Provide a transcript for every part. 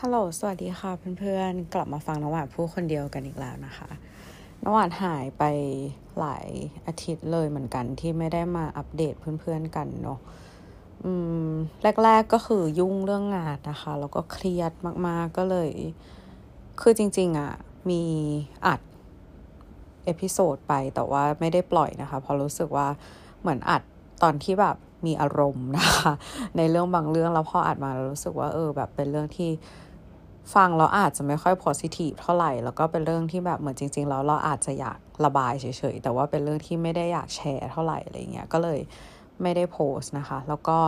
ฮัลโหล สวัสดีค่ะเพื่อนๆ กลับมาฟังน้ำหวานพูดคนเดียวกันอีกแล้วนะคะน้ำหวานหายไปหลายอาทิตย์เลยเหมือนกันที่ไม่ได้มาอัปเดตเพื่อนๆกันเนาะอืมแรก ๆก็คือยุ่งเรื่องงานนะคะ แล้วก็เครียดมากๆก็เลย คือจริง ๆอะ่ะ มีอัด episode ไปแต่ว่าไม่ได้ปล่อยนะคะเพราะรู้สึกว่าเหมือนอัดตอนที่แบบมีอารมณ์นะคะ ในเรื่องบางเรื่องแล้วพออัดมาแล้วรู้สึกว่าเออแบบเป็นเรื่องที่ ฟังเราอาจจะไม่ค่อย positive เท่าไหร่ แล้วก็เป็นเรื่องที่แบบเหมือนจริง ๆ แล้วเราอาจจะอยากระบายเฉยๆ แต่ว่าเป็นเรื่องที่ไม่ได้อยากแชร์เท่าไหร่อะไรเงี้ยก็เลยไม่ได้โพสนะคะ แล้วก็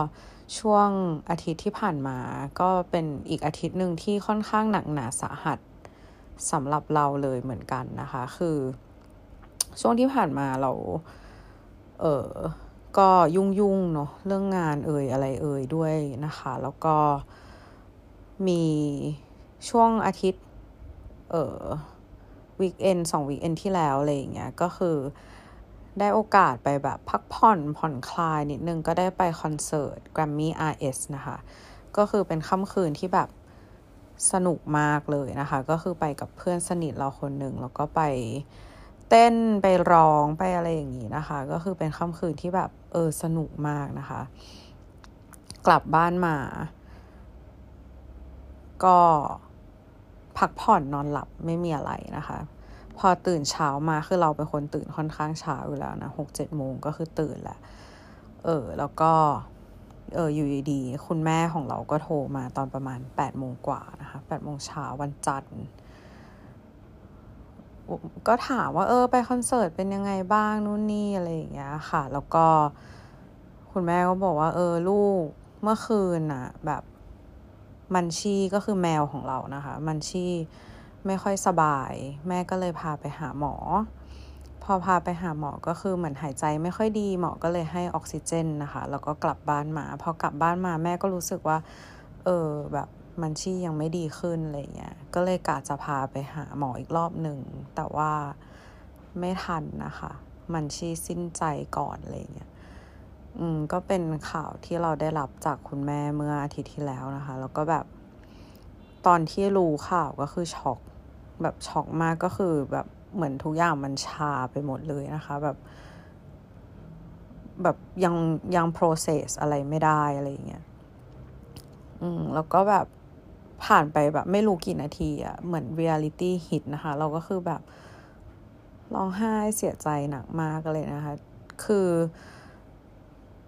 ช่วงอาทิตย์ที่ผ่านมา ก็เป็นอีกอาทิตย์หนึ่งที่ค่อนข้างหนักหนาสาหัสสำหรับเราเลยเหมือนกันนะคะ คือ ช่วงที่ผ่านมาเรา เออก็ยุ่งยุ่งเนาะเรื่องงานเอ่ยอะไรเอ่ยด้วยนะคะ แล้วก็มี ช่วงอาทิตย์ เอ่อวีคเอนสองวีคเอนที่แล้วอะไรอย่างเงี้ยก็คือได้โอกาสไปแบบพักผ่อนผ่อนคลายนิดนึงก็ได้ไปคอนเสิร์ต Grammy RS นะคะ ก็คือเป็นค่ำคืนที่แบบสนุกมากเลยนะคะ ก็คือไปกับเพื่อนสนิทเราคนหนึ่งแล้วก็ไปเต้นไปร้องไปอะไรอย่างนี้นะคะ ก็คือเป็นค่ำคืนที่แบบเออสนุกมากนะคะ กลับบ้านมา ก็ พักผ่อนนอนหลับไม่มีอะไรนะคะ พอตื่นเช้ามาคือเราเป็นคนตื่นค่อนข้างเช้าอยู่แล้วนะหกเจ็ดโมงก็คือตื่นแหละ เออ แล้วก็ เอออยู่ดีๆคุณแม่ของเราก็โทรมาตอนประมาณแปดโมงกว่านะคะแปดโมงเช้าวันจันทร์ก็ถามว่าเออไปคอนเสิร์ตเป็นยังไงบ้างนู่นนี่อะไรอย่างเงี้ยค่ะ แล้วก็ คุณแม่ก็บอกว่า เออลูกเมื่อคืนน่ะแบบ มันชี่ก็คือแมวของเรานะคะ มันชี่ไม่ค่อยสบาย แม่ก็เลยพาไปหาหมอ พอพาไปหาหมอก็คือเหมือนหายใจไม่ค่อยดีหมอก็เลยให้ออกซิเจนนะคะ แล้วก็กลับบ้านมา พอกลับบ้านมาแม่ก็รู้สึกว่า เออแบบมันชี่ยังไม่ดีขึ้นอะไรเงี้ย ก็เลยกะจะพาไปหาหมออีกรอบหนึ่ง แต่ว่าไม่ทันนะคะ มันชี่สิ้นใจก่อนอะไรเงี้ย อืมก็เป็นข่าวที่เราได้รับจากคุณแม่เมื่ออาทิตย์ที่แล้วนะคะ แล้วก็แบบตอนที่รู้ข่าวก็คือช็อกแบบช็อกมากก็คือแบบเหมือนทุกอย่างมันชาไปหมดเลยนะคะ แบบแบบยังยัง process อะไรไม่ได้อะไรเงี้ย อืม แล้วก็แบบผ่านไปแบบไม่รู้กี่นาทีอะเหมือน reality hit นะคะ เราก็คือแบบร้องไห้เสียใจหนักมากเลยนะคะ คือ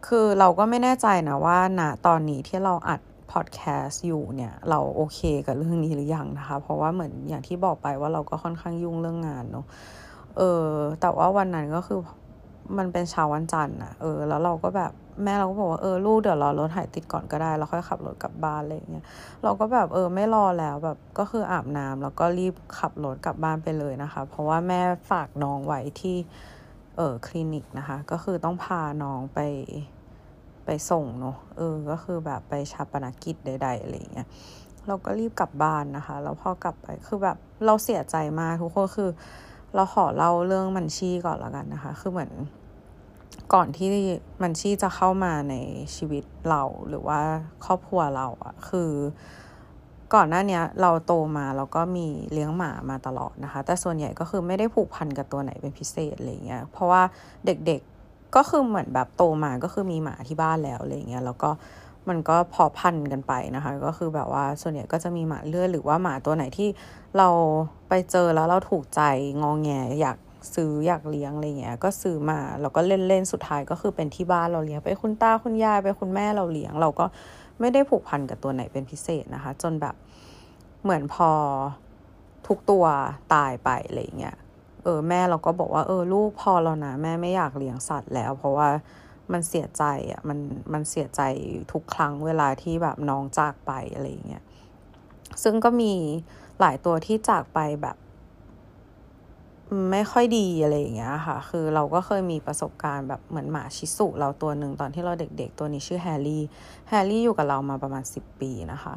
คือเราก็ไม่แน่ใจนะว่าณตอนนี้ที่เราอัดพอดแคสต์อยู่เนี่ย เราโอเคกับเรื่องนี้หรือยังนะคะ เพราะว่าเหมือนอย่างที่บอกไปว่าเราก็ค่อนข้างยุ่งเรื่องงานเนาะเออ แต่ว่าวันนั้นก็คือมันเป็นเช้าวันจันทร์อะเออ แล้วเราก็แบบแม่เราก็บอกว่าเออลูกเดี๋ยวรอรถหายติดก่อนก็ได้แล้วค่อยขับรถกลับบ้านอะไรเงี้ยเราก็แบบเออไม่รอแล้วแบบก็คืออาบน้ำแล้วก็รีบขับรถกลับบ้านไปเลยนะคะ เพราะว่าแม่ฝากน้องไว้ที่ เออคลินิกนะคะ ก็คือต้องพาน้องไปไปส่งเนาะเออก็คือแบบไปชาปนกิจใดๆอะไรเงี้ยเราก็รีบกลับบ้านนะคะ แล้วพอกลับไปคือแบบเราเสียใจมากทุกคนคือ เราขอเล่าเรื่องมันชี่ก่อนละกันนะคะ คือเหมือนก่อนที่มันชี่จะเข้ามาในชีวิตเราหรือว่าครอบครัวเราอะคือ ก่อนหน้านี้เราโตมาเราก็มีเลี้ยงหมามาตลอดนะคะ แต่ส่วนใหญ่ก็คือไม่ได้ผูกพันกับตัวไหนเป็นพิเศษอะไรเงี้ยเพราะว่าเด็กๆก็คือเหมือนแบบโตมาก็คือมีหมาที่บ้านแล้วอะไรเงี้ยแล้วก็มันก็พอพันกันไปนะคะ ก็คือแบบว่าส่วนใหญ่ก็จะมีหมาเลือดหรือว่าหมาตัวไหนที่เราไปเจอแล้วเราถูกใจงองแงอยากซื้ออยากเลี้ยงอะไรเงี้ยก็ซื้อมาแล้วก็เล่นเล่นสุดท้ายก็คือเป็นที่บ้านเราเลี้ยงไปคุณตาคุณยายไปคุณแม่เราเลี้ยง เราก็ ไม่ได้ผูกพันกับตัวไหนเป็นพิเศษนะคะ จนแบบเหมือนพอทุกตัวตายไปอะไรเงี้ยเออแม่เราก็บอกว่าเออลูกพอแล้วนะแม่ไม่อยากเลี้ยงสัตว์แล้ว เพราะว่ามันเสียใจอะมันมันเสียใจทุกครั้งเวลาที่แบบน้องจากไปอะไรเงี้ยซึ่งก็มีหลายตัวที่จากไปแบบ ไม่ค่อยดีอะไรอย่างเงี้ยค่ะ คือเราก็เคยมีประสบการณ์แบบเหมือนหมาชิสุเราตัวหนึ่งตอนที่เราเด็กๆ ตัวนี้ชื่อแฮร์รี่ แฮร์รี่อยู่กับเรามาประมาณสิบปีนะคะ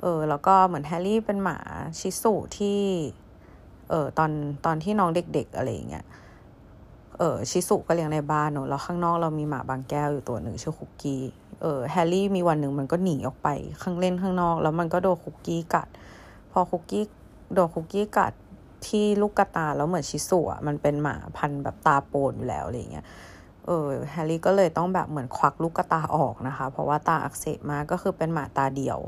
เออแล้วก็เหมือนแฮร์รี่เป็นหมาชิสุที่ เออตอนตอนที่น้องเด็กๆอะไรอย่างเงี้ย เออชิสุก็เลี้ยงในบ้านเนอะแล้วข้างนอกเรามีหมาบางแก้วอยู่ตัวหนึ่งชื่อคุกกี้ เออแฮร์รี่มีวันหนึ่งมันก็หนีออกไปข้างเล่นข้างนอก แล้วมันก็โดนคุกกี้กัด พอคุกกี้โดนคุกกี้กัด ที่ลูกกระตาแล้วเหมือนชิสุอะมันเป็นหมาพันธุ์แบบตาโปนอยู่แล้วอะไรเงี้ยเออแฮร์รี่ก็เลยต้องแบบเหมือนควักลูกกระตาออกนะคะ เพราะว่าตาอักเสบมากก็คือเป็นหมาตาเดียว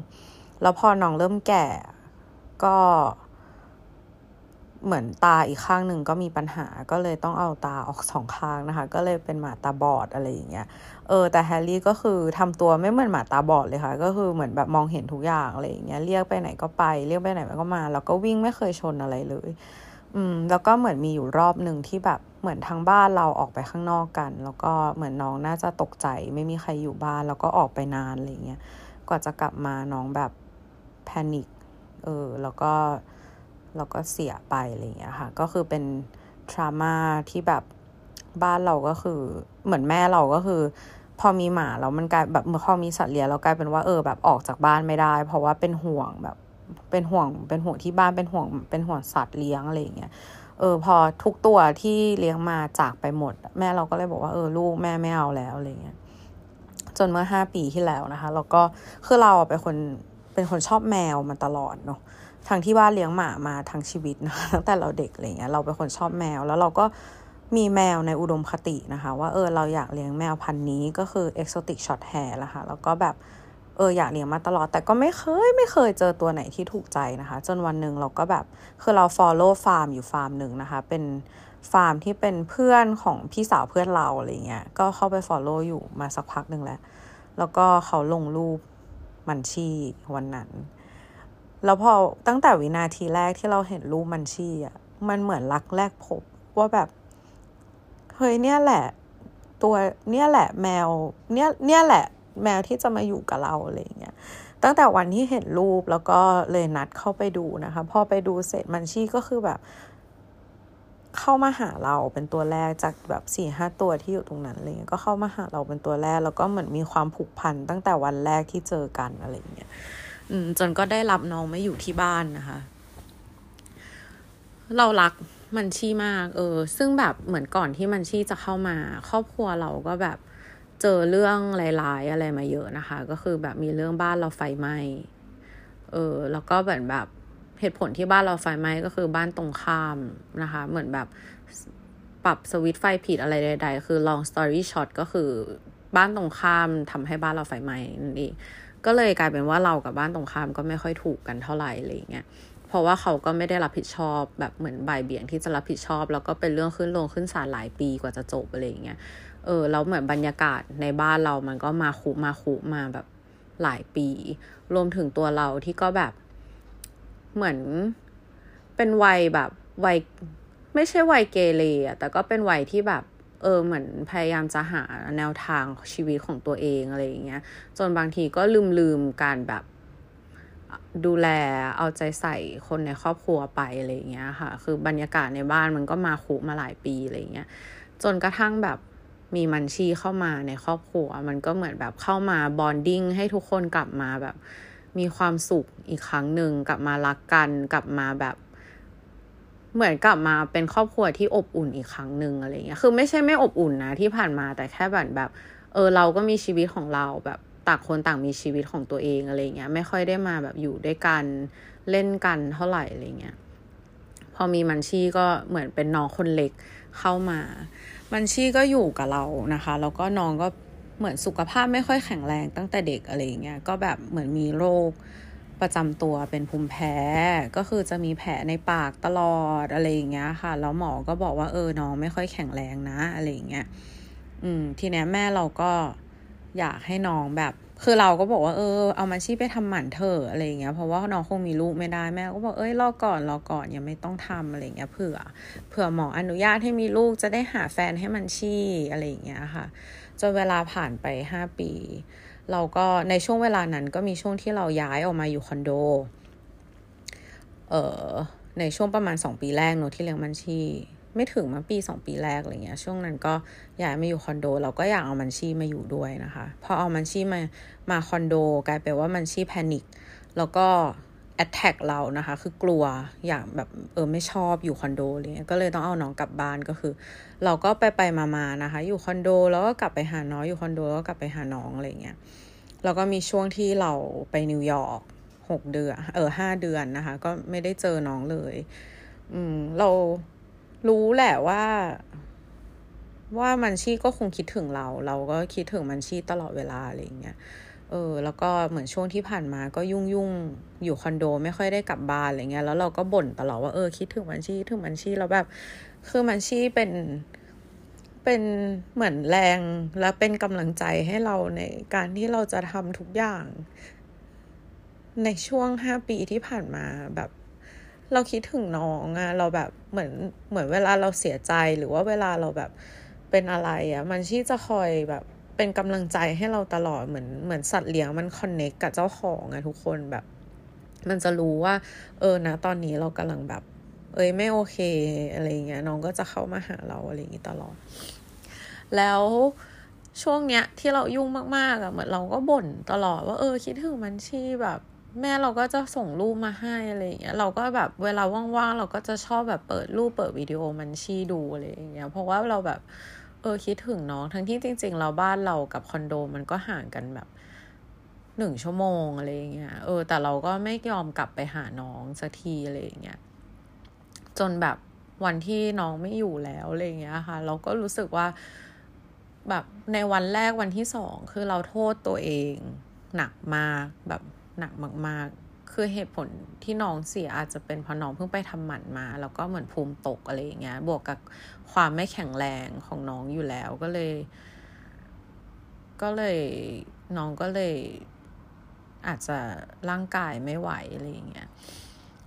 แล้วพอน้องเริ่มแก่ก็ เหมือนตาอีกข้างหนึ่งก็มีปัญหาก็เลยต้องเอาตาออกสองข้างนะคะ ก็เลยเป็นหมาตาบอดอะไรอย่างเงี้ยเออแต่แฮร์รี่ก็คือทำตัวไม่เหมือนหมาตาบอดเลยค่ะ ก็คือเหมือนแบบมองเห็นทุกอย่างอะไรอย่างเงี้ยเรียกไปไหนก็ไปเรียกไปไหนก็มา แล้วก็วิ่งไม่เคยชนอะไรเลย อืมแล้วก็เหมือนมีอยู่รอบหนึ่งที่แบบเหมือนทางบ้านเราออกไปข้างนอกกัน แล้วก็เหมือนน้องน่าจะตกใจ ไม่มีใครอยู่บ้านแล้วก็ออกไปนานอะไรเงี้ยกว่าจะกลับมาน้องแบบ panic เออแล้วก็ แล้วก็เสียไปอะไรอย่างเงี้ยค่ะ ก็คือเป็นทรามาที่แบบบ้านเราก็คือเหมือนแม่เราก็คือ พอมีหมาแล้วมันกลายแบบเมื่อพอมีสัตว์เลี้ยงเรากลายเป็นว่าเออแบบออกจากบ้านไม่ได้ เพราะว่าเป็นห่วงแบบเป็นห่วงเป็นห่วงที่บ้านเป็นห่วงเป็นห่วงสัตว์เลี้ยงอะไรอย่างเงี้ยเออพอทุกตัวที่เลี้ยงมาจากไปหมด แม่เราก็เลยบอกว่าเออลูกแม่ไม่เอาแล้วอะไรเงี้ยจนเมื่อห้าปีที่แล้วนะคะ แล้วก็คือเราเป็นคนเป็นคนชอบแมวมาตลอดเนาะ ทางที่บ้าเลี้ยงหมามาทั้งชีวิตนะตั้งแต่เราเด็กอะไรเงี้ยเราเป็นคนชอบแมว แล้วเราก็มีแมวในอุดมคตินะคะ ว่าเออเราอยากเลี้ยงแมวพันนี้ก็คือ exotic short hair ละค่ะแล้วก็แบบเอออยากเลี้ยงมาตลอด แต่ก็ไม่เคยไม่เคยเจอตัวไหนที่ถูกใจนะคะ จนวันหนึ่งเราก็แบบคือเรา follow ฟาร์มอยู่ฟาร์มหนึ่งนะคะ เป็นฟาร์มที่เป็นเพื่อนของพี่สาวเพื่อนเราอะไรเงี้ยก็เข้าไป follow อยู่มาสักพักหนึ่งแล้ว แล้วก็เขาลงรูปมันชีวันนั้น แล้วพอตั้งแต่วินาทีแรกที่เราเห็นรูปมันชี่อะ มันเหมือนรักแรกพบว่าแบบ เฮ้ยเนี่ยแหละ ตัวเนี่ยแหละแมว เนี่ยเนี่ยแหละ แมวที่จะมาอยู่กับเราอะไรเงี้ย ตั้งแต่วันที่เห็นรูปแล้วก็เลยนัดเข้าไปดูนะคะ พอไปดูเสร็จมันชี่ก็คือแบบ เข้ามาหาเราเป็นตัวแรกจากแบบสี่ห้าตัวที่อยู่ตรงนั้นอะไรเงี้ย ก็เข้ามาหาเราเป็นตัวแรก แล้วก็เหมือนมีความผูกพันตั้งแต่วันแรกที่เจอกันอะไรเงี้ย จนก็ได้รับน้องมาอยู่ที่บ้านนะคะ เรารักมันชี่มาก เออ ซึ่งแบบเหมือนก่อนที่มันชี่จะเข้ามา ครอบครัวเราก็แบบเจอเรื่องร้าย ๆ อะไรมาเยอะนะคะ ก็คือแบบมีเรื่องบ้านเราไฟไหม้เออ แล้วก็เหมือนแบบเหตุผลที่บ้านเราไฟไหม้ก็คือบ้านตรงข้ามนะคะ เหมือนแบบปรับสวิตไฟผิดอะไรใด ๆ คือ long story short ก็คือบ้านตรงข้ามทำให้บ้านเราไฟไหม้นั่นเอง ก็เลยกลายเป็นว่าเรากับบ้านตรงข้ามก็ไม่ค่อยถูกกันเท่าไหร่อะไรเงี้ยเพราะว่าเขาก็ไม่ได้รับผิดชอบแบบเหมือนบ่ายเบี่ยงที่จะรับผิดชอบ แล้วก็เป็นเรื่องขึ้นลงขึ้นศาลหลายปีกว่าจะจบอะไรเงี้ยเออแล้วเหมือนบรรยากาศในบ้านเรามันก็มาคุมาคุมาแบบหลายปี รวมถึงตัวเราที่ก็แบบเหมือนเป็นวัยแบบวัยไม่ใช่วัยเกเรอะแต่ก็เป็นวัยที่แบบ เออเหมือนพยายามจะหาแนวทางชีวิตของตัวเองอะไรอย่างเงี้ยจนบางทีก็ลืมลืมการแบบดูแลเอาใจใส่คนในครอบครัวไปอะไรอย่างเงี้ยค่ะ คือบรรยากาศในบ้านมันก็มาคุมาหลายปีอะไรอย่างเงี้ยจนกระทั่งแบบมีมันชีเข้ามาในครอบครัว มันก็เหมือนแบบเข้ามาบอนดิ้งให้ทุกคนกลับมาแบบ มีความสุขอีกครั้งหนึ่งกลับมารักกันกลับมาแบบ เหมือนกลับมาเป็นครอบครัวที่อบอุ่นอีกครั้งหนึ่งอะไรเงี้ย คือไม่ใช่ไม่อบอุ่นนะที่ผ่านมาแต่แค่แบบแบบ เออเราก็มีชีวิตของเราแบบต่างคนต่างมีชีวิตของตัวเองอะไรเงี้ย ไม่ค่อยได้มาแบบอยู่ด้วยกันเล่นกันเท่าไหร่อะไรเงี้ย พอมีมันชี่ก็เหมือนเป็นน้องคนเล็กเข้ามา มันชี่ก็อยู่กับเรานะคะ แล้วก็น้องก็เหมือนสุขภาพไม่ค่อยแข็งแรงตั้งแต่เด็กอะไรเงี้ย ก็แบบเหมือนมีโรค ประจำตัวเป็นภูมิแพ้ก็คือจะมีแผลในปากตลอดอะไรอย่างเงี้ยค่ะแล้วหมอก็บอกว่าเออน้องไม่ค่อยแข็งแรงนะอะไรอย่างเงี้ยอืมทีนี้แม่เราก็อยากให้น้องแบบ คือเราก็บอกว่าเออเอามาชีไปทำหมันเถอะอะไรอย่างเงี้ยเพราะว่าน้องคงมีลูกไม่ได้แม่ก็บอกเอ้ยรอก่อนรอก่อนยังไม่ต้องทำอะไรเงี้ยเผื่อเผื่อหมออนุญาตให้มีลูกจะได้หาแฟนให้มันชีอะไรอย่างเงี้ยค่ะจนเวลาผ่านไปห้าปี เราก็ในช่วงเวลานั้นก็มีช่วงที่เราย้ายออกมาอยู่คอนโด เอ่อในช่วงประมาณสองปีแรกเนอะที่เลี้ยงมันชี ไม่ถึงมาปีสองปีแรกอะไรเงี้ย ช่วงนั้นก็ย้ายมาอยู่คอนโด เราก็อยากเอามันชีมาอยู่ด้วยนะคะ พอเอามันชีมามาคอนโด กลายเป็นว่ามันชีแพนิคแล้วก็ attack เรานะคะ คือกลัวอย่างแบบเออไม่ชอบอยู่คอนโดเงี้ยก็เลยต้องเอาน้องกลับบ้านก็คือ เราก็ไปไปมาๆนะคะ อยู่คอนโดแล้วก็กลับไปหาน้องอยู่คอนโดแล้วก็กลับไปหาน้องอะไรเงี้ยแล้วก็มีช่วงที่เราไปนิวยอร์กหกเดือนเออห้าเดือนนะคะ ก็ไม่ได้เจอน้องเลย อืมเรารู้แหละว่า ว่ามันชี่ก็คงคิดถึงเรา เราก็คิดถึงมันชี่ตลอดเวลาอะไรเงี้ย เออแล้วก็เหมือนช่วงที่ผ่านมาก็ยุ่งยุ่งอยู่คอนโด ไม่ค่อยได้กลับบ้านอะไรเงี้ยแล้วเราก็บ่นตลอดว่าเออคิดถึงมันชี่ถึงมันชี่แล้วแบบคือมันชี่เป็นเป็นเหมือนแรงและเป็นกำลังใจให้เราในการที่เราจะทำทุกอย่าง ในช่วงห้าปีที่ผ่านมาแบบ เราคิดถึงน้องอะเราแบบเหมือนเหมือนเวลาเราเสียใจหรือว่าเวลาเราแบบเป็นอะไรอะมันชี่จะคอยแบบ เป็นกำลังใจให้เราตลอดเหมือนเหมือนสัตว์เลี้ยงมันคอนเน็กกับเจ้าของอะทุกคนแบบ มันจะรู้ว่า เออนะตอนนี้เรากำลังแบบ เอ้ยไม่โอเคอะไรเงี้ยน้องก็จะเข้ามาหาเราอะไรอย่างงี้ตลอด แล้วช่วงเนี้ยที่เรายุ่งมากๆอะเหมือนเราก็บ่นตลอดว่าเออคิดถึงมันชี่แบบ แม่เราก็จะส่งรูปมาให้อะไรเงี้ยเราก็แบบเวลาว่างๆเราก็จะชอบแบบเปิดรูปเปิดวิดีโอมันชี่ดูอะไรอย่างเงี้ยเพราะว่าเราแบบ เออคิดถึงน้องทั้งที่จริง ๆ เราบ้านเรากับคอนโดมันก็ห่างกันแบบหนึ่งชั่วโมงอะไรเงี้ยเออ แต่เราก็ไม่ยอมกลับไปหาน้องสักทีอะไรเงี้ยจนแบบวันที่น้องไม่อยู่แล้วอะไรเงี้ยค่ะ เราก็รู้สึกว่าแบบในวันแรกวันที่สองคือเราโทษตัวเอง หนักมากแบบหนักมาก คือเหตุผลที่น้องเสียอาจจะเป็นเพราะน้องเพิ่งไปทำหมันมา แล้วก็เหมือนภูมิตกอะไรอย่างเงี้ย บวกกับความไม่แข็งแรงของน้องอยู่แล้วก็เลย ก็เลยน้องก็เลยอาจจะร่างกายไม่ไหวอะไรอย่างเงี้ย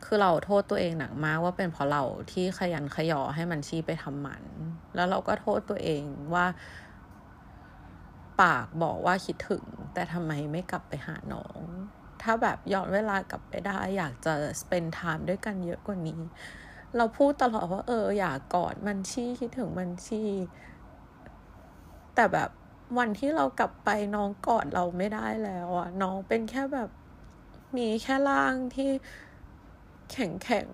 คือเราโทษตัวเองหนักมากว่าเป็นเพราะเราที่ขยันขยอให้มันชี้ไปทำหมัน แล้วเราก็โทษตัวเองว่า ปากบอกว่าคิดถึง แต่ทำไมไม่กลับไปหาน้อง ถ้าแบบย้อนเวลากลับไปได้ อยากจะ spend time ด้วยกันเยอะกว่านี้ เราพูดตลอดว่า เออ อยากกอดมันชี่คิดถึงมันชี่ แต่แบบวันที่เรากลับไปน้องกอดเราไม่ได้แล้วอะน้องเป็นแค่แบบมีแค่ร่างที่แข็งแข็ง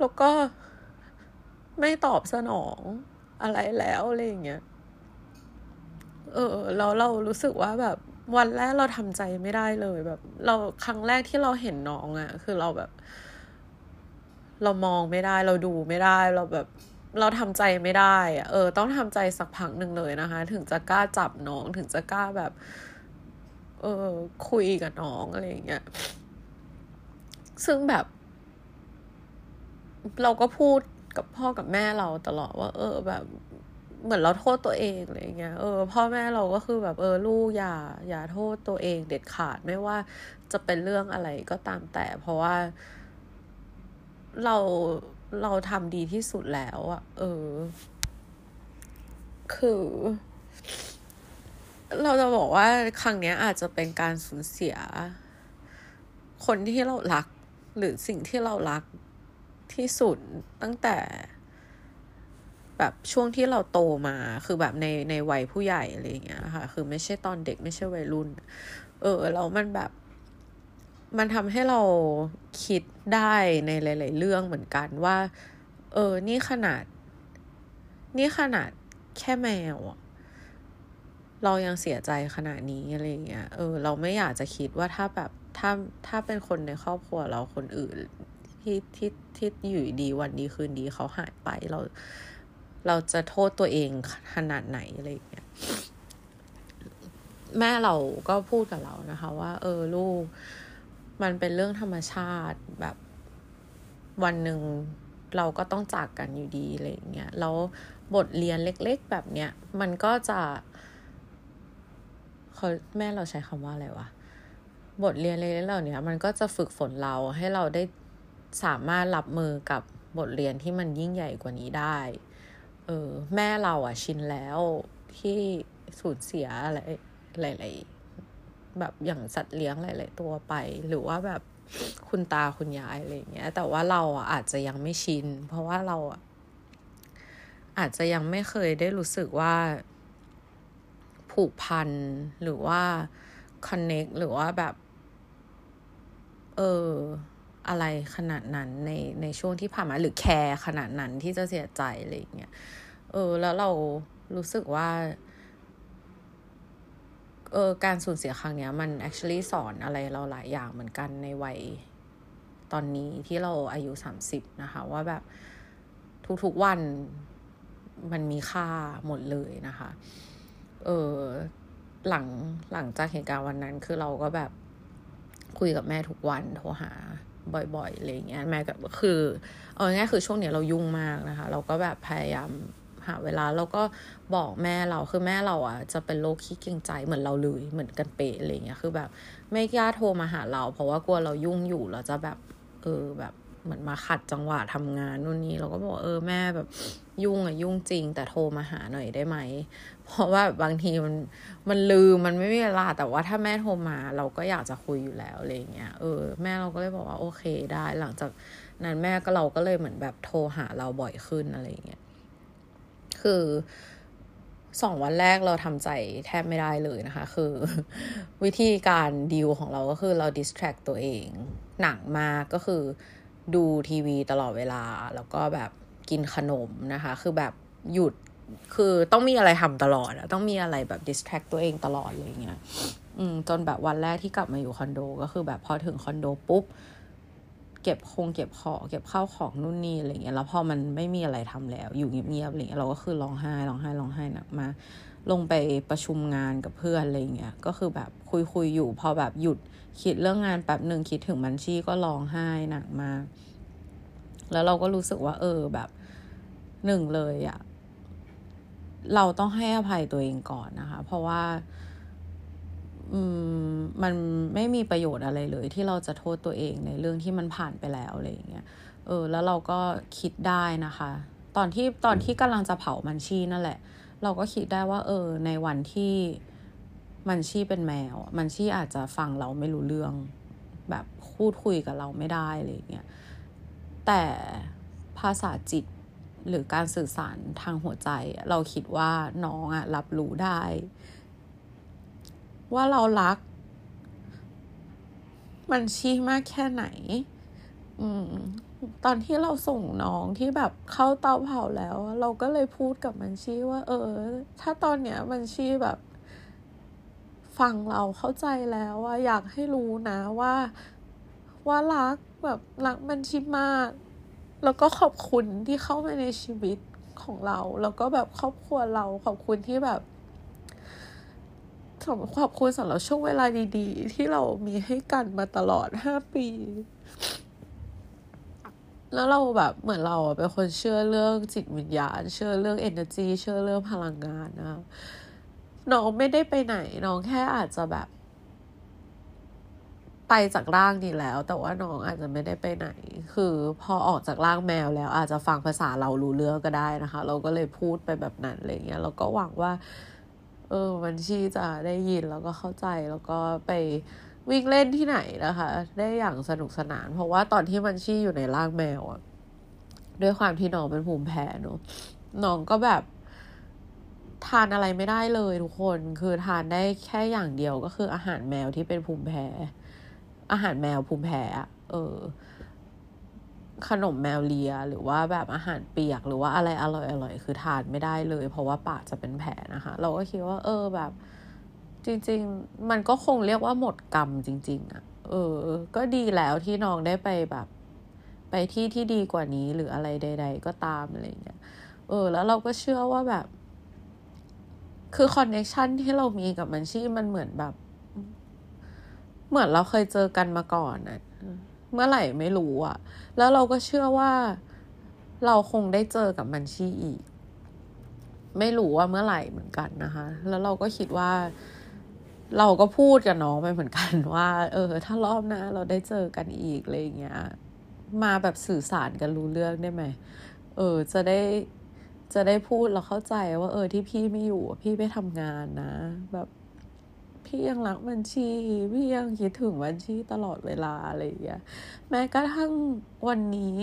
แล้วก็ไม่ตอบสนองอะไรแล้วอะไรอย่างเงี้ย เออแล้วเรารู้สึกว่าแบบ วันแรกเราทำใจไม่ได้เลยแบบ เราครั้งแรกที่เราเห็นน้องอะ่ะ คือเราแบบ เรามองไม่ได้ เราดูไม่ได้ เราแบบเราทำใจไม่ได้อะเออ ต้องทำใจสักพักหนึ่งเลยนะคะ ถึงจะกล้าจับน้องถึงจะกล้าแบบ เออ คุยกับน้องอะไรอย่างเงี้ยซึ่งแบบ เราก็พูดกับพ่อกับแม่เราตลอดว่า เออแบบ เหมือนเราโทษตัวเองอะไรเงี้ยเออพ่อแม่เราก็คือแบบเออลูกอย่า อย่าโทษตัวเอง เด็ดขาดไม่ว่าจะเป็นเรื่องอะไรก็ตามแต่ เพราะว่า เราเราทำดีที่สุดแล้วอะเออ คือ เราจะบอกว่าครั้งนี้อาจจะเป็นการสูญเสีย คนที่เรารัก หรือสิ่งที่เรารักที่สุดตั้งแต่ แบบช่วงที่เราโตมาคือแบบในในวัยผู้ใหญ่อะไรเงี้ยค่ะคือไม่ใช่ตอนเด็กไม่ใช่วัยรุ่น เออแล้วมันแบบ มันทำให้เราคิดได้ในหลาย ๆ เรื่องเหมือนกันว่า เออ นี่ขนาด นี่ขนาดแค่แมวเรายังเสียใจขนาดนี้อะไรเงี้ย เออ เราไม่อยากจะคิดว่าถ้าแบบ ถ้า ถ้าเป็นคนในครอบครัวเราคนอื่นที่ที่ที่อยู่ดีวันดีคืนดีเขาหายไปเรา เราจะโทษตัวเองขนาดไหนอะไรอย่างเงี้ยแม่เราก็พูดกับเรานะคะ ว่า เออลูก มันเป็นเรื่องธรรมชาติแบบ วันหนึ่งเราก็ต้องจากกันอยู่ดีอะไรอย่างเงี้ยแล้วบทเรียนเล็ก ๆ แบบเนี้ยมันก็จะเขาแม่เราใช้คำว่าอะไรวะบทเรียนเล็กๆเหล่านี้มันก็จะฝึกฝนเราให้เราได้สามารถรับมือกับบทเรียนที่มันยิ่งใหญ่กว่านี้ได้ ออแม่เราอะชินแล้วที่สูญเสียอะไรหลายๆแบบอย่างสัตว์เลี้ยงหลายๆตัวไป หรือว่าแบบคุณตาคุณยายอะไรเงี้ย แต่ว่าเราอะอาจจะยังไม่ชิน เพราะว่าเราอะอาจจะยังไม่เคยได้รู้สึกว่าผูกพันหรือว่าคอนเน็กหรือว่าแบบ เออ อะไรขนาดนั้นในในช่วงที่ผ่านมาหรือแคร์ขนาดนั้นที่จะเสียใจอะไรอย่างเงี้ยเออ แล้วเรารู้สึกว่าเออการสูญเสียครั้งเนี้ยมัน actually สอนอะไรเราหลายอย่างเหมือนกันในวัยตอนนี้ที่เราอายุสามสิบนะคะ ว่าแบบทุกๆวันมันมีค่าหมดเลยนะคะ เออหลังหลังจากเหตุการณ์วันนั้นคือเราก็แบบคุยกับแม่ทุกวันโทรหา บ่อยๆอะไรเงี้ยแม่ก็คือเอาง่ายคือช่วงเนี้ยเรายุ่งมากนะคะ เราก็แบบพยายามหาเวลาแล้วก็บอกแม่เราคือแม่เราอะจะเป็นโรคขี้เกรงใจเหมือนเราเลยเหมือนกันเป๊ะอะไรเงี้ยคือแบบไม่กล้าโทรมาหาเรา เพราะว่ากลัวเรายุ่งอยู่เราจะแบบเออแบบ เหมือนมาขัดจังหวะทำงานนู่นนี่เราก็บอกเออแม่แบบยุ่งอะยุ่งจริง แต่โทรมาหาหน่อยได้ไหม เพราะว่าบางทีมันมันลืมมันไม่มีเวลาแต่ว่าถ้าแม่โทรมา เราก็อยากจะคุยอยู่แล้วอะไรเงี้ยเออแม่เราก็เลยบอกว่าโอเคได้หลังจากนั้นแม่ก็เราก็เลยเหมือนแบบโทรหาเราบ่อยขึ้นอะไรเงี้ยคือสองวันแรกเราทำใจแทบไม่ได้เลยนะคะ คือวิธีการดีลของเราก็คือเราดิสแทรกตัวเอง หนักมากก็คือ ดูทีวีตลอดเวลา แล้วก็แบบกินขนมนะคะ คือแบบหยุดคือต้องมีอะไรทำตลอดต้องมีอะไรแบบดิสแทรกตัวเองตลอดเลยเงี้ยอืมจนแบบวันแรกที่กลับมาอยู่คอนโด ก็คือแบบพอถึงคอนโดปุ๊บเก็บคงเก็บของเก็บข้าวของนู่นนี่อะไรเงี้ยแล้วพอมันไม่มีอะไรทำแล้ว อยู่เงียบๆอะไรเงี้ยเราก็คือร้องไห้ร้องไห้ร้องไห้หนักมา ลงไปประชุมงานกับเพื่อนอะไรเงี้ยก็คือแบบคุยคุยอยู่ พอแบบหยุด คิดเรื่องงานแป๊บหนึ่งคิดถึงบัญชีก็ร้องไห้หนักมาก แล้วเราก็รู้สึกว่า เออแบบหนึ่งเลยอะเราต้องให้อภัยตัวเองก่อนนะคะ เพราะว่าอืมมันไม่มีประโยชน์อะไรเลย ที่เราจะโทษตัวเองในเรื่องที่มันผ่านไปแล้วอะไรอย่างเงี้ยเออ แล้วเราก็คิดได้นะคะ ตอนที่ตอนที่กำลังจะเผามันชีนั่นแหละ เราก็คิดได้ว่า เออ ในวันที่ มันชีเป็นแมว มันชีอาจจะฟังเราไม่รู้เรื่อง แบบพูดคุยกับเราไม่ได้อะไรอย่างเงี้ย แต่ภาษาจิตหรือการสื่อสารทางหัวใจ เราคิดว่าน้องอะรับรู้ได้ ว่าเรารัก มันชี้มากแค่ไหน อืมตอนที่เราส่งน้องที่แบบเข้าเตาเผาแล้ว เราก็เลยพูดกับมันชี้ว่า เออ ถ้าตอนเนี้ยมันชี้แบบ ฟังเราเข้าใจแล้วว่าอยากให้รู้นะว่าว่ารักแบบรักมันชิมาก แล้วก็ขอบคุณที่เข้ามาในชีวิตของเรา แล้วก็แบบครอบครัวเราขอบคุณที่แบบขอบคุณสำหรับช่วงเวลาดี ๆ ที่เรามีให้กันมาตลอดห้าปี แล้วเราแบบเหมือนเราเป็นคนเชื่อเรื่องจิตวิญญาณ เชื่อเรื่อง energy เชื่อเรื่องพลังงานนะ น้องไม่ได้ไปไหน น้องแค่อาจจะแบบ ไปจากร่างนี้แล้ว แต่ว่าน้องอาจจะไม่ได้ไปไหน คือพอออกจากร่างแมวแล้ว อาจจะฟังภาษาเรารู้เรื่องก็ได้นะคะ เราก็เลยพูดไปแบบนั้นอะไรเงี้ยเราก็หวังว่า เออมันชีจะได้ยินแล้วก็เข้าใจแล้วก็ไปวิ่งเล่นที่ไหนนะคะ ได้อย่างสนุกสนาน เพราะว่าตอนที่มันชีอยู่ในร่างแมวอะด้วยความที่น้องเป็นภูมิแพ้เนาะน้องก็แบบ ทานอะไรไม่ได้เลยทุกคนคือทานได้แค่อย่างเดียวก็คืออาหารแมวที่เป็นภูมิแพ้ อาหารแมวภูมิแพ้เออ ขนมแมวเลียหรือว่าแบบอาหารเปียกหรือว่าอะไรอร่อยอร่อยคือทานไม่ได้เลย เพราะว่าปากจะเป็นแผลนะคะ เราก็คิดว่า เออแบบ จริง ๆ มันก็คงเรียกว่าหมดกรรมจริง ๆอะ่ะเออ ก็ดีแล้วที่น้องได้ไปแบบ ไปที่ที่ดีกว่านี้หรืออะไรใด ๆ ก็ตามอะไรเงี้ยเออ แล้วเราก็เชื่อว่าแบบ คือคอนเนคชันที่เรามีกับมันชี่มันเหมือนแบบ เหมือนเราเคยเจอกันมาก่อนอะเมื่อไหร่ไม่รู้อะแล้วเราก็เชื่อว่าเราคงได้เจอกับมันชีอีก ไม่รู้ว่าเมื่อไหร่เหมือนกันนะคะ แล้วเราก็คิดว่า เราก็พูดกับน้องไปเหมือนกันว่า เออ ถ้ารอบหน้าเราได้เจอกันอีกอะไรอย่างเงี้ย มาแบบสื่อสารกันรู้เรื่องได้ไหม เออ จะได้ จะได้พูดเราเข้าใจว่าเออที่พี่ไม่อยู่พี่ไปทำงานนะ แบบ พี่ยังรักบัญชี พี่ยังคิดถึงบัญชีตลอดเวลาอะไรอย่างเงี้ยแม้กระทั่งวันนี้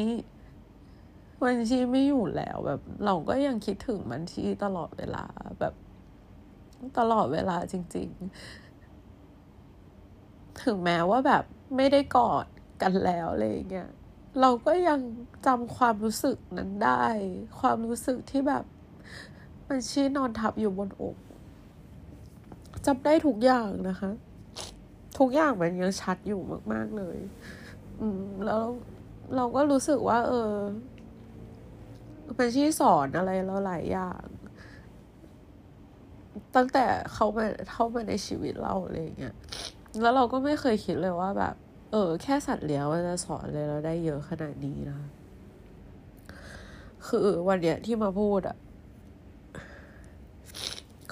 บัญชีไม่อยู่แล้วแบบ เราก็ยังคิดถึงบัญชีตลอดเวลาแบบ ตลอดเวลาจริง ๆ ถึงแม้ว่าแบบไม่ได้กอดกันแล้วอะไรอย่างเงี้ย เราก็ยังจำความรู้สึกนั้นได้ ความรู้สึกที่แบบ มันชี้นอนทับอยู่บนอกจำได้ทุกอย่างนะคะ ทุกอย่างมันยังชัดอยู่มาก ๆเลย อืม แล้วเราก็รู้สึกว่า เออมันชี้สอนอะไรเราหลายอย่าง ตั้งแต่เขามาเข้ามาในชีวิตเราอะไรเงี้ยแล้วเราก็ไม่เคยคิดเลยว่าแบบ เออ แค่สัตว์เลี้ยงมันจะสอนเลยเราได้เยอะขนาดนี้นะ คือวันเนี้ยที่มาพูดอะ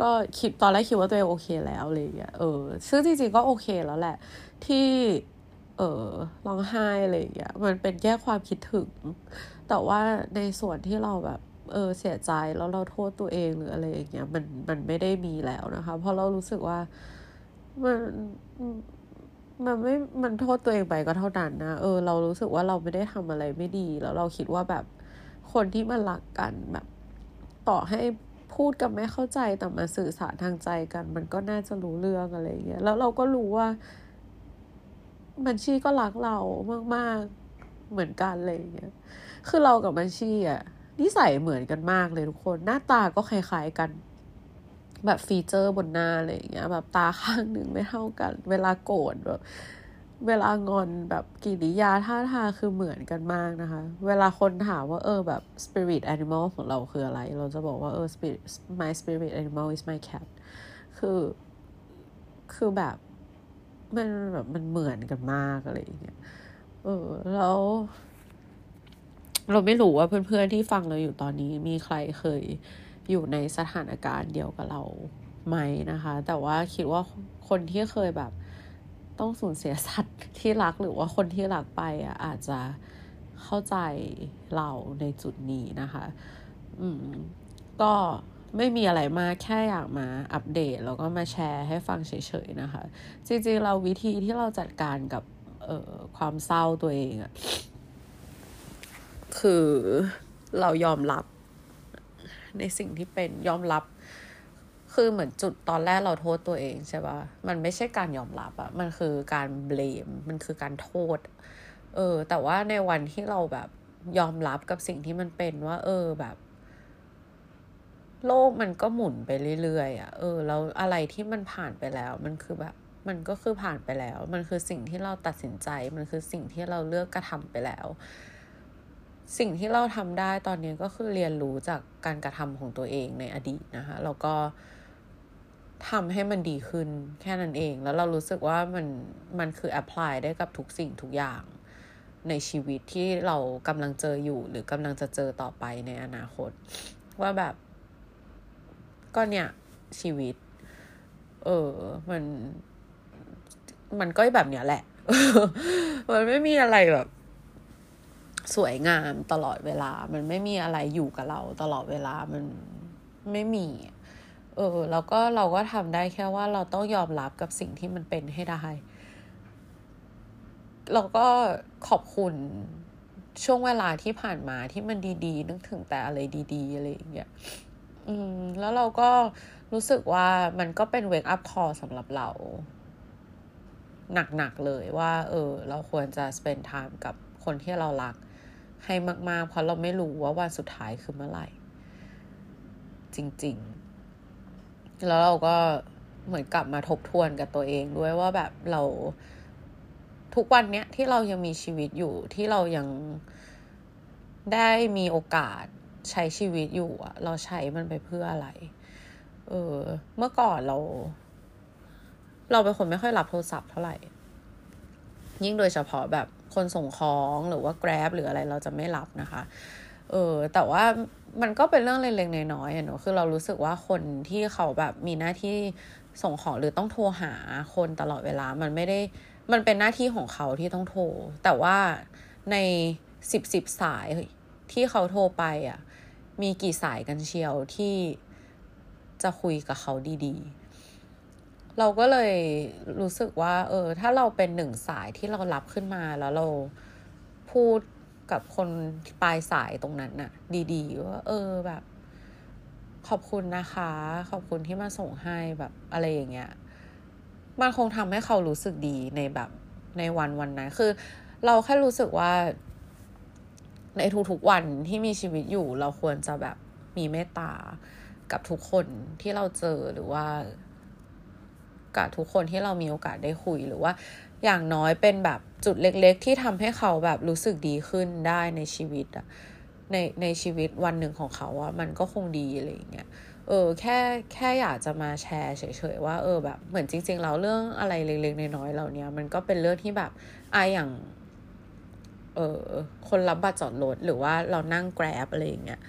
ก็คิดตอนแรกคิดว่าตัวเองโอเคแล้วเลยอะเออ ซึ่งจริงๆก็โอเคแล้วแหละ ที่ เออร้องไห้อะไรอย่างเงี้ย มันเป็นแค่ความคิดถึง แต่ว่าในส่วนที่เราแบบเออเสียใจแล้วเราโทษตัวเองหรืออะไรอย่างเงี้ยมันมันไม่ได้มีแล้วนะคะ เพราะเรารู้สึกว่ามัน มันไม่ มันโทษตัวเองไปก็เท่านั้นนะ เออ เรารู้สึกว่าเราไม่ได้ทำอะไรไม่ดี แล้วเราคิดว่าแบบคนที่มันรักกันแบบ ต่อให้พูดกันไม่เข้าใจแต่มาสื่อสารทางใจกัน มันก็น่าจะรู้เรื่องอะไรเงี้ย แล้วเราก็รู้ว่า บัญชีก็รักเรามาก ๆ เหมือนกันเลยเงี้ย คือเรากับบัญชีอะนิสัยเหมือนกันมากเลยทุกคน หน้าตาก็คล้ายๆกัน แบบฟีเจอร์บนหน้าอะไรเงี้ย แบบตาข้างหนึ่งไม่เท่ากัน เวลาโกรธแบบเวลางอนแบบกิริยาท่าทางคือเหมือนกันมากนะคะ เวลาคนถามว่าเออแบบ spirit animal ของเราคืออะไร เราจะบอกว่าเออ spirit my spirit animal is my cat คือคือแบบมันแบบมันเหมือนกันมากอะไรอย่างเงี้ย เออแล้วเราไม่รู้ว่าเพื่อนๆที่ฟังเราอยู่ตอนนี้มีใครเคย อยู่ในสถานการณ์เดียวกับเราไหมนะคะ แต่ว่าคิดว่าคนที่เคยแบบต้องสูญเสียสัตว์ที่รักหรือว่าคนที่รักไปอะอาจจะเข้าใจเราในจุดนี้นะคะ อืม ก็ไม่มีอะไรมากแค่อยากมาอัปเดต แล้วก็มาแชร์ให้ฟังเฉยๆนะคะ จริงๆเราวิธีที่เราจัดการกับเออความเศร้าตัวเองอะคือเรายอมรับ ในสิ่งที่เป็นยอมรับ คือเหมือนจุดตอนแรกเราโทษตัวเองใช่ปะมันไม่ใช่การยอมรับอะมันคือการเบลมมันคือการโทษ เออ แต่ว่าในวันที่เราแบบยอมรับกับสิ่งที่มันเป็นว่า เออแบบ โลกมันก็หมุนไปเรื่อยๆอะ่ะเออแล้วอะไรที่มันผ่านไปแล้ว มันคือแบบ มันก็คือผ่านไปแล้ว มันคือสิ่งที่เราตัดสินใจ มันคือสิ่งที่เราเลือกกระทำไปแล้ว สิ่งที่เราทำได้ตอนนี้ก็คือเรียนรู้จากการกระทำของตัวเองในอดีตนะคะแล้วก็ทำให้มันดีขึ้นแค่นั้นเอง แล้วเรารู้สึกว่ามันมันคือแอพพลายได้กับทุกสิ่งทุกอย่างในชีวิตที่เรากำลังเจออยู่ หรือกำลังจะเจอต่อไปในอนาคต ว่าแบบ ก็เนี่ยชีวิต เออ มัน มันก็แบบเนี้ยแหละ มันไม่มีอะไรแบบ สวยงามตลอดเวลา มันไม่มีอะไรอยู่กับเราตลอดเวลามันไม่มี เออ แล้วก็เราก็ทำได้แค่ว่าเราต้องยอมรับกับสิ่งที่มันเป็นให้ได้ เราก็ขอบคุณช่วงเวลาที่ผ่านมาที่มันดีๆ นึกถึงแต่อะไรดี ๆ อะไรอย่างเงี้ย อืม แล้วเราก็รู้สึกว่ามันก็เป็นเวกอัพคอร์สำหรับเรา หนักๆเลยว่า เออ เราควรจะ spend time กับคนที่เรารัก ให้มากๆ เพราะเราไม่รู้ว่าวันสุดท้ายคือเมื่อไหร่ จริง ๆ แล้วเราก็เหมือนกลับมาทบทวนกับตัวเองด้วยว่าแบบเราทุกวันเนี้ยที่เรายังมีชีวิตอยู่ที่เรายังได้มีโอกาสใช้ชีวิตอยู่อะเราใช้มันไปเพื่ออะไร เออ เมื่อก่อนเรา เราเป็นคนไม่ค่อยรับโทรศัพท์เท่าไหร่ ยิ่งโดยเฉพาะแบบ คนส่งของหรือว่า Grab หรืออะไรเราจะไม่รับนะคะ เออแต่ว่ามันก็เป็นเรื่องเล็กๆน้อยๆเนาะคือเรารู้สึกว่าคนที่เขาแบบมีหน้าที่ส่งของหรือต้องโทรหาคนตลอดเวลามันไม่ได้มันเป็นหน้าที่ของเขาที่ต้องโทร แต่ว่าในสิบสิบสายที่เขาโทรไปอะมีกี่สายกันเชียวที่จะคุยกับเขาดีๆ เราก็เลยรู้สึกว่า เออ ถ้าเราเป็นหนึ่งสายที่เรารับขึ้นมาแล้วเราพูดกับคนปลายสายตรงนั้นน่ะ ดีๆว่าเออแบบ ขอบคุณนะคะ ขอบคุณที่มาส่งให้แบบอะไรอย่างเงี้ยมันคงทำให้เขารู้สึกดีในแบบในวันวันนั้นคือ เราแค่รู้สึกว่า ในทุกๆวันที่มีชีวิตอยู่ เราควรจะแบบมีเมตตากับทุกคนที่เราเจอหรือว่า กับทุกคนที่เรามีโอกาสได้คุยหรือว่า อย่างน้อยเป็นแบบจุดเล็ก ๆ ที่ทำให้เขาแบบรู้สึกดีขึ้นได้ในชีวิตอะในในชีวิตวันหนึ่งของเขาอะมันก็คงดีอะไรอย่างเงี้ยเออแค่แค่อยากจะมาแชร์เฉยๆว่าเออแบบเหมือนจริงๆแล้วเรื่องอะไรเล็กๆน้อยๆเหล่านี้มันก็เป็นเรื่องที่แบบอายอย่างเออคนรับบัตรจอดรถหรือว่าเรานั่งแกร็บอะไรอย่างเงี้ย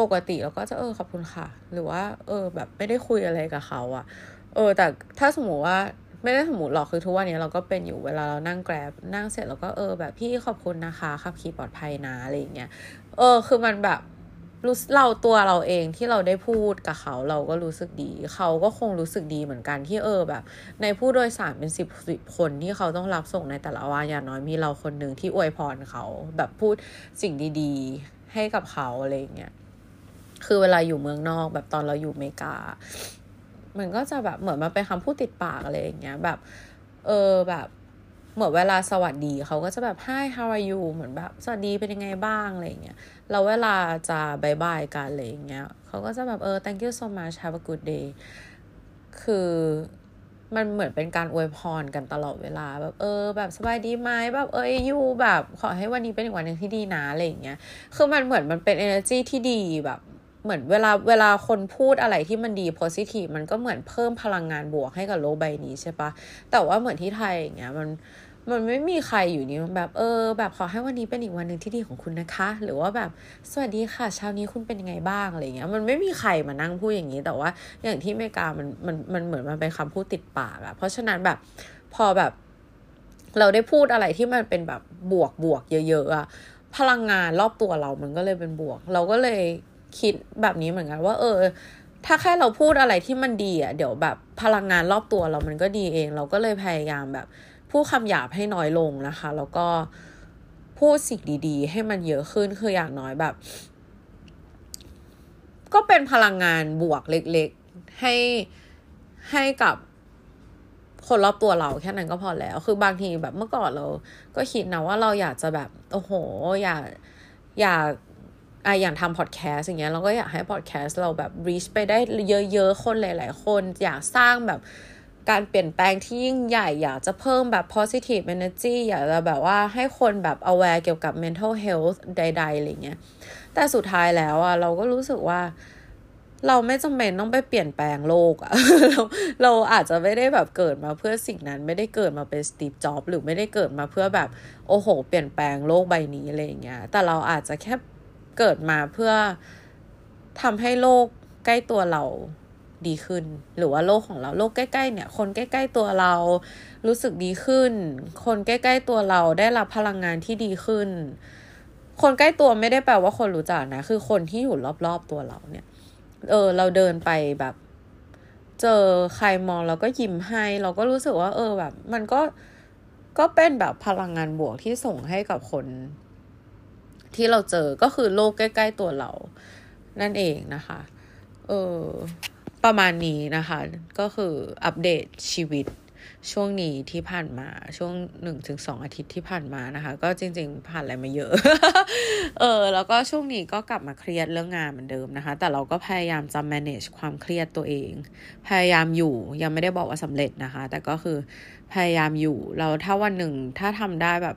ปกติเราก็จะเออขอบคุณค่ะ หรือว่า เออ แบบไม่ได้คุยอะไรกับเขาอะ เออ แต่ถ้าสมมติว่าไม่ได้สมมติหรอกคือทุกวันนี้เราก็เป็นอยู่เวลาเรานั่งแกร็บนั่งเสร็จเราก็เออแบบพี่ขอบคุณนะคะขับขี่ปลอดภัยนะอะไรอย่างเงี้ยเออ คือมันแบบรู้เราตัวเราเองที่เราได้พูดกับเขาเราก็รู้สึกดี เขาก็คงรู้สึกดีเหมือนกันที่เออแบบ ในผู้โดยสารเป็นสิบสิบคนที่เขาต้องรับส่งในแต่ละวันอย่างน้อยมีเราคนหนึ่งที่อวยพรเขาแบบพูดสิ่งดีๆ ให้กับเขาอะไรอย่างเงี้ยคือเวลาอยู่เมืองนอกแบบตอนเราอยู่อเมริกา มันก็จะแบบเหมือนมาเป็นคำพูดติดปากอะไรอย่างเงี้ยแบบ เออแบบเหมือนเวลาสวัสดีเขาก็จะแบบ hi how are you เหมือนแบบสวัสดีเป็นยังไงบ้างอะไรเงี้ยเราเวลาจะบายบายกันอะไรอย่างเงี้ยเขาก็จะแบบเออ thank you so much have a good day คือมันเหมือนเป็นการอวยพรกันตลอดเวลาแบบเออ แบบสบายดีไหมแบบเออยูแบบขอให้วันนี้เป็นอีกวันหนึ่งที่ดีนะอะไรอย่างเงี้ยคือมันเหมือนมันเป็น energy ที่ดีแบบ เหมือนเวลาเวลาคนพูดอะไรที่มันดี positive มันก็เหมือนเพิ่มพลังงานบวกให้กับโลกใบนี้ใช่ปะแต่ว่าเหมือนที่ไทยอย่างเงี้ยมันมันไม่มีใครอยู่นี่แบบเออ แบบขอให้วันนี้เป็นอีกวันหนึ่งที่ดีของคุณนะคะ หรือว่าแบบสวัสดีค่ะเช้านี้คุณเป็นยังไงบ้างอะไรเงี้ยมันไม่มีใครมานั่งพูดอย่างนี้ แต่ว่าอย่างที่อเมริกามันมันมันเหมือนมันเป็นคำพูดติดปากอะเพราะฉะนั้นแบบพอแบบ เราได้พูดอะไรที่มันเป็นแบบบวกบวกเยอะๆอะพลังงานรอบตัวเรามันก็เลยเป็นบวก เราก็เลย คิดแบบนี้เหมือนกันว่า เออ ถ้าแค่เราพูดอะไรที่มันดีอะเดี๋ยวแบบพลังงานรอบตัวเรามันก็ดีเอง เราก็เลยพยายามแบบพูดคำหยาบให้น้อยลงนะคะ แล้วก็พูดสิ่งดี ๆ ให้มันเยอะขึ้นคืออย่างน้อยแบบ ก็เป็นพลังงานบวกเล็กๆ ให้ให้กับคนรอบตัวเราแค่นั้นก็พอแล้ว คือบางทีแบบเมื่อก่อนเรา ก็คิดนะว่าเราอยากจะแบบ โอ้โห อยากอยาก อะอย่างทำพอดแคสต์อย่างเงี้ยเราก็อยากให้พอดแคสต์เราแบบ reach ไปได้เยอะๆ คนหลาย ๆ คนอยากสร้างแบบการเปลี่ยนแปลงที่ยิ่งใหญ่อยากจะเพิ่มแบบ positive energy อยากจะแบบว่าให้คนแบบ aware เกี่ยวกับ mental health ใดๆอะไรเงี้ย แต่สุดท้ายแล้วอะเราก็รู้สึกว่า เราไม่จำเป็นต้องไปเปลี่ยนแปลงโลกอะเราเราอาจจะไม่ได้แบบเกิดมาเพื่อสิ่งนั้นไม่ได้เกิดมาเป็นสตีฟจ็อบหรือไม่ได้เกิดมาเพื่อแบบ โอ้โห เปลี่ยนแปลงโลกใบนี้อะไรเงี้ย แต่เราอาจจะแค่ เกิดมาเพื่อทำให้โลกใกล้ตัวเราดีขึ้น หรือว่าโลกของเราโลกใกล้ๆเนี่ย คนใกล้ๆตัวเรารู้สึกดีขึ้น คนใกล้ๆตัวเราได้รับพลังงานที่ดีขึ้น คนใกล้ตัวไม่ได้แปลว่าคนรู้จักนะ คือคนที่อยู่รอบๆตัวเราเนี่ย เออ เราเดินไปแบบ เจอใครมองเราก็ยิ้มให้ เราก็รู้สึกว่า เออแบบ มันก็ก็เป็นแบบพลังงานบวกที่ส่งให้กับคน ที่เราเจอก็คือโลกใกล้ ๆ ตัวเรา นั่นเองนะคะ เออประมาณนี้นะคะ ก็คืออัปเดตชีวิตช่วงนี้ที่ผ่านมาช่วงหนึ่งถึงสองอาทิตย์ที่ผ่านมานะคะ ก็จริง ๆ ผ่านอะไรมาเยอะ เออ แล้วก็ช่วงนี้ก็กลับมาเครียดเรื่องงานเหมือนเดิมนะคะ แต่เราก็พยายามจะ manage ความเครียดตัวเอง พยายามอยู่ยังไม่ได้บอกว่าสำเร็จนะคะ แต่ก็คือพยายามอยู่เราถ้าวันหนึ่งถ้าทำได้แบบ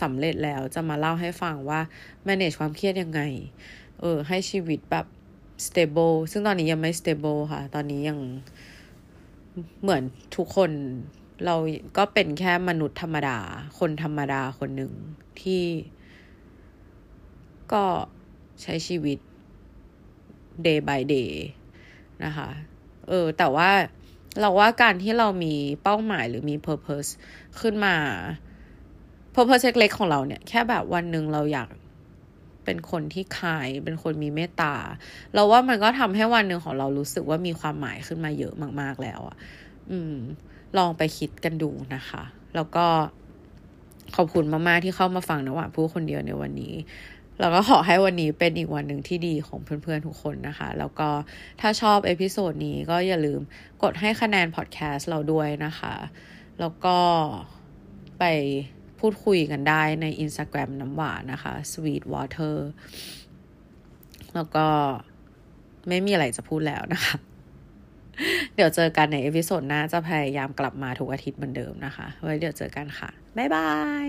สำเร็จแล้วจะมาเล่าให้ฟังว่า manage ความเครียดยังไง เออ ให้ชีวิตแบบ stable ซึ่งตอนนี้ยังไม่ stable ค่ะ ตอนนี้ยังเหมือนทุกคนเราก็เป็นแค่มนุษย์ธรรมดา คนธรรมดาคนหนึ่งที่ก็ใช้ชีวิต day by day นะคะ เออ แต่ว่าเราว่าการที่เรามีเป้าหมายหรือมี purpose ขึ้นมา purpose เล็กของเราเนี่ยแค่แบบวันหนึ่งเราอยากเป็นคนที่คาย เป็นคนมีเมตตา เราว่ามันก็ทำให้วันหนึ่งของเรารู้สึกว่ามีความหมายขึ้นมาเยอะมาก ๆ แล้วอะ่ะ อืม ลองไปคิดกันดูนะคะ แล้วก็ขอบคุณมาก ๆ ที่เข้ามาฟังน้ำหวานพูดคนเดียวในวันนี้ แล้วก็ขอให้วันนี้เป็นอีกวันหนึ่งที่ดีของเพื่อน ๆ ทุกคนนะคะ แล้วก็ถ้าชอบ episode นี้ก็อย่าลืมกดให้คะแนนพอดแคสต์เราด้วยนะคะ แล้วก็ไป พูดคุยกันได้ใน Instagram น้ำหวานนะคะ sweet water แล้วก็ไม่มีอะไรจะพูดแล้วนะคะ เดี๋ยวเจอกันใน episode หน้าจะพยายามกลับมาทุกอาทิตย์เหมือนเดิมนะคะ ไว้เดี๋ยวเจอกันค่ะ บ๊ายบาย